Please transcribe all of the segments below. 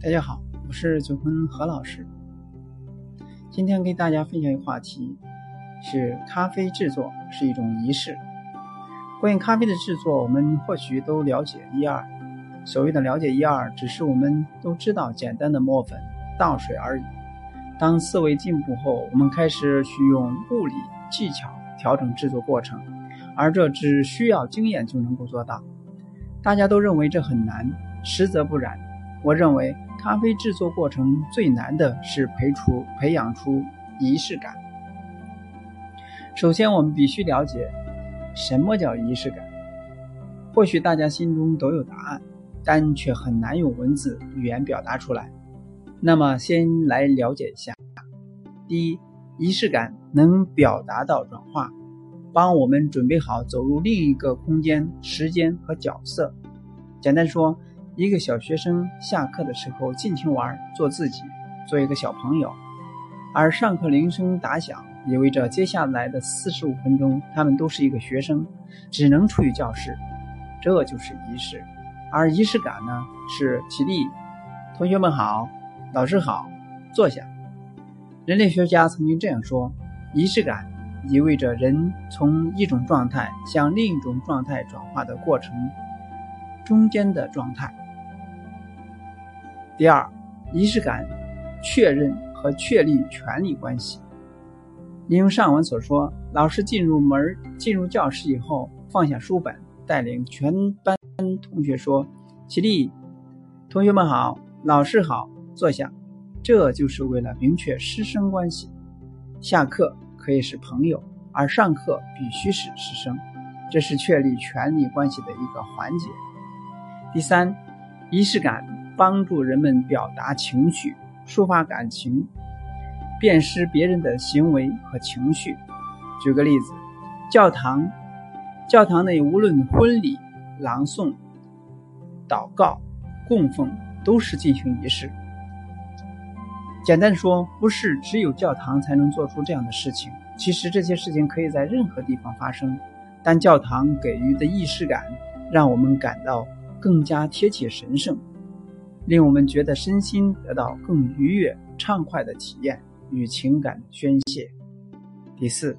大家好，我是九坤何老师。今天给大家分享一个话题，是咖啡制作是一种仪式。关于咖啡的制作，我们或许都了解一二。所谓的了解一二，只是我们都知道简单的磨粉、倒水而已。当思维进步后，我们开始去用物理技巧调整制作过程，而这只需要经验就能够做到。大家都认为这很难，实则不然。我认为咖啡制作过程最难的是培出培养出仪式感。首先，我们必须了解什么叫仪式感。或许大家心中都有答案，但却很难用文字语言表达出来。那么，先来了解一下。第一，仪式感能表达到转化，帮我们准备好走入另一个空间、时间和角色。简单说。一个小学生下课的时候尽情玩，做自己，做一个小朋友；而上课铃声打响，意味着接下来的四十五分钟，他们都是一个学生，只能处于教室。这就是仪式。而仪式感呢，是起立，同学们好，老师好，坐下。人类学家曾经这样说：仪式感意味着人从一种状态向另一种状态转化的过程中间的状态。第二，仪式感确认和确立权利关系。引用上文所说，老师进入门进入教室以后，放下书本，带领全班同学说：“起立，同学们好，老师好，坐下。”这就是为了明确师生关系。下课可以是朋友，而上课必须是师生，这是确立权利关系的一个环节。第三，仪式感。帮助人们表达情绪、抒发感情、辨识别人的行为和情绪。举个例子，教堂，教堂内无论婚礼、朗诵、祷告、供奉，都是进行仪式。简单说，不是只有教堂才能做出这样的事情。其实这些事情可以在任何地方发生，但教堂给予的仪式感，让我们感到更加贴切神圣。令我们觉得身心得到更愉悦、畅快的体验与情感宣泄。第四，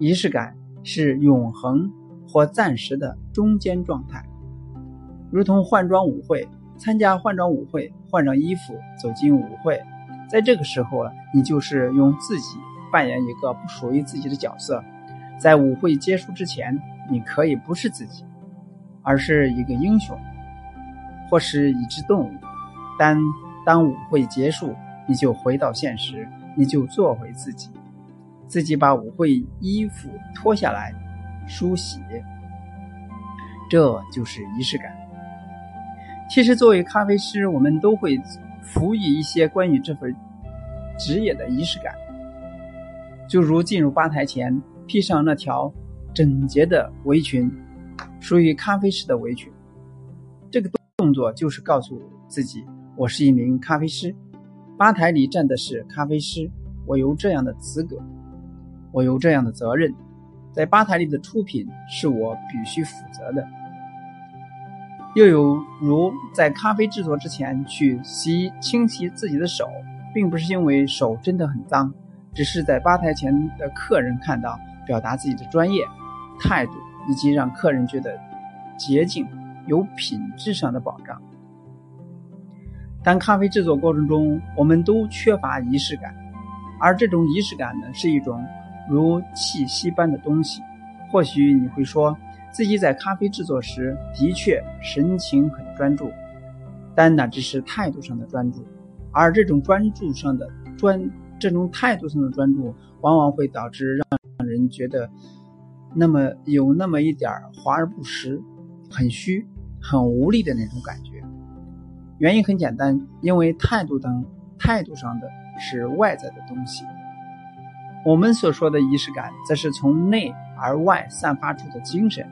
仪式感是永恒或暂时的中间状态，如同换装舞会。参加换装舞会，换上衣服走进舞会，在这个时候啊，你就是用自己扮演一个不属于自己的角色。在舞会结束之前，你可以不是自己，而是一个英雄，或是一只动物。但当舞会结束，你就回到现实，你就做回自己，自己把舞会衣服脱下来，梳洗，这就是仪式感。其实，作为咖啡师，我们都会赋予一些关于这份职业的仪式感，就如进入吧台前披上那条整洁的围裙，属于咖啡师的围裙。这个动作就是告诉自己。我是一名咖啡师，吧台里站的是咖啡师，我有这样的资格，我有这样的责任，在吧台里的出品是我必须负责的。又有如在咖啡制作之前去洗清洗自己的手，并不是因为手真的很脏，只是在吧台前的客人看到，表达自己的专业态度，以及让客人觉得洁净有品质上的保障。但咖啡制作过程中，我们都缺乏仪式感，而这种仪式感呢，是一种如气息般的东西。或许你会说，自己在咖啡制作时的确神情很专注，但那只是态度上的专注，而这种专注上的专，这种态度上的专注，往往会导致让人觉得那么有那么一点华而不实，很虚、很无力的那种感觉。原因很简单，因为态度等态度上的是外在的东西。我们所说的仪式感，则是从内而外散发出的精神，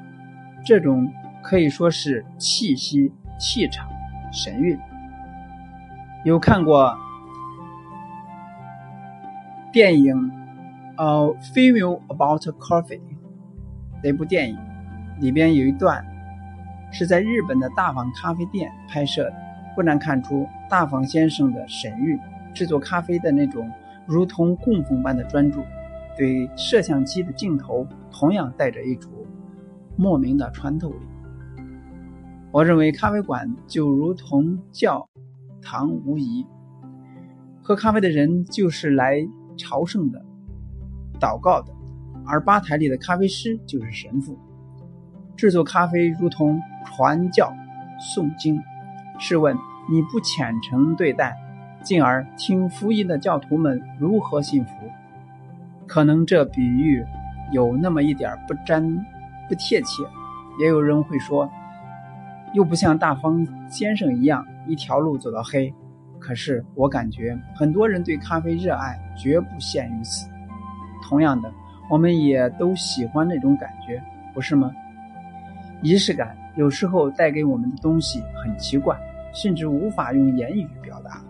这种可以说是气息、气场、神韵。有看过电影《呃 Film About Coffee》那部电影，里边有一段是在日本的大碗咖啡店拍摄的。不难看出，大房先生的神韵，制作咖啡的那种如同供奉般的专注，对摄像机的镜头同样带着一种莫名的穿透力。我认为咖啡馆就如同教堂无疑，喝咖啡的人就是来朝圣的、祷告的，而吧台里的咖啡师就是神父。制作咖啡如同传教、诵经。试问你不虔诚对待，进而听福音的教徒们如何信服？可能这比喻有那么一点不沾、不贴切。也有人会说，又不像大方先生一样一条路走到黑。可是我感觉很多人对咖啡热爱绝不限于此。同样的，我们也都喜欢那种感觉，不是吗？仪式感有时候带给我们的东西很奇怪，甚至无法用言语表达，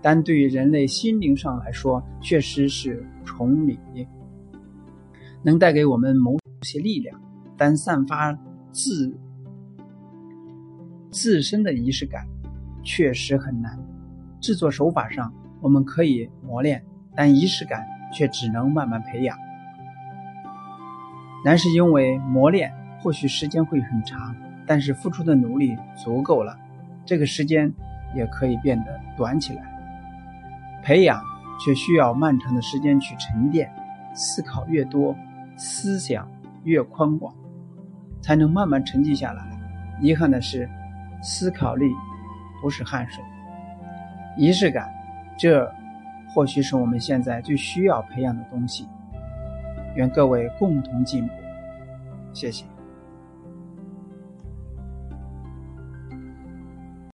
但对于人类心灵上来说，确实是崇礼，能带给我们某些力量。但散发自自身的仪式感确实很难。制作手法上我们可以磨练，但仪式感却只能慢慢培养。难是因为磨练。或许时间会很长，但是付出的努力足够了，这个时间也可以变得短起来。培养却需要漫长的时间去沉淀，思考越多，思想越宽广，才能慢慢沉寂下来。遗憾的是，思考力不是汗水，仪式感，这或许是我们现在最需要培养的东西。愿各位共同进步，谢谢。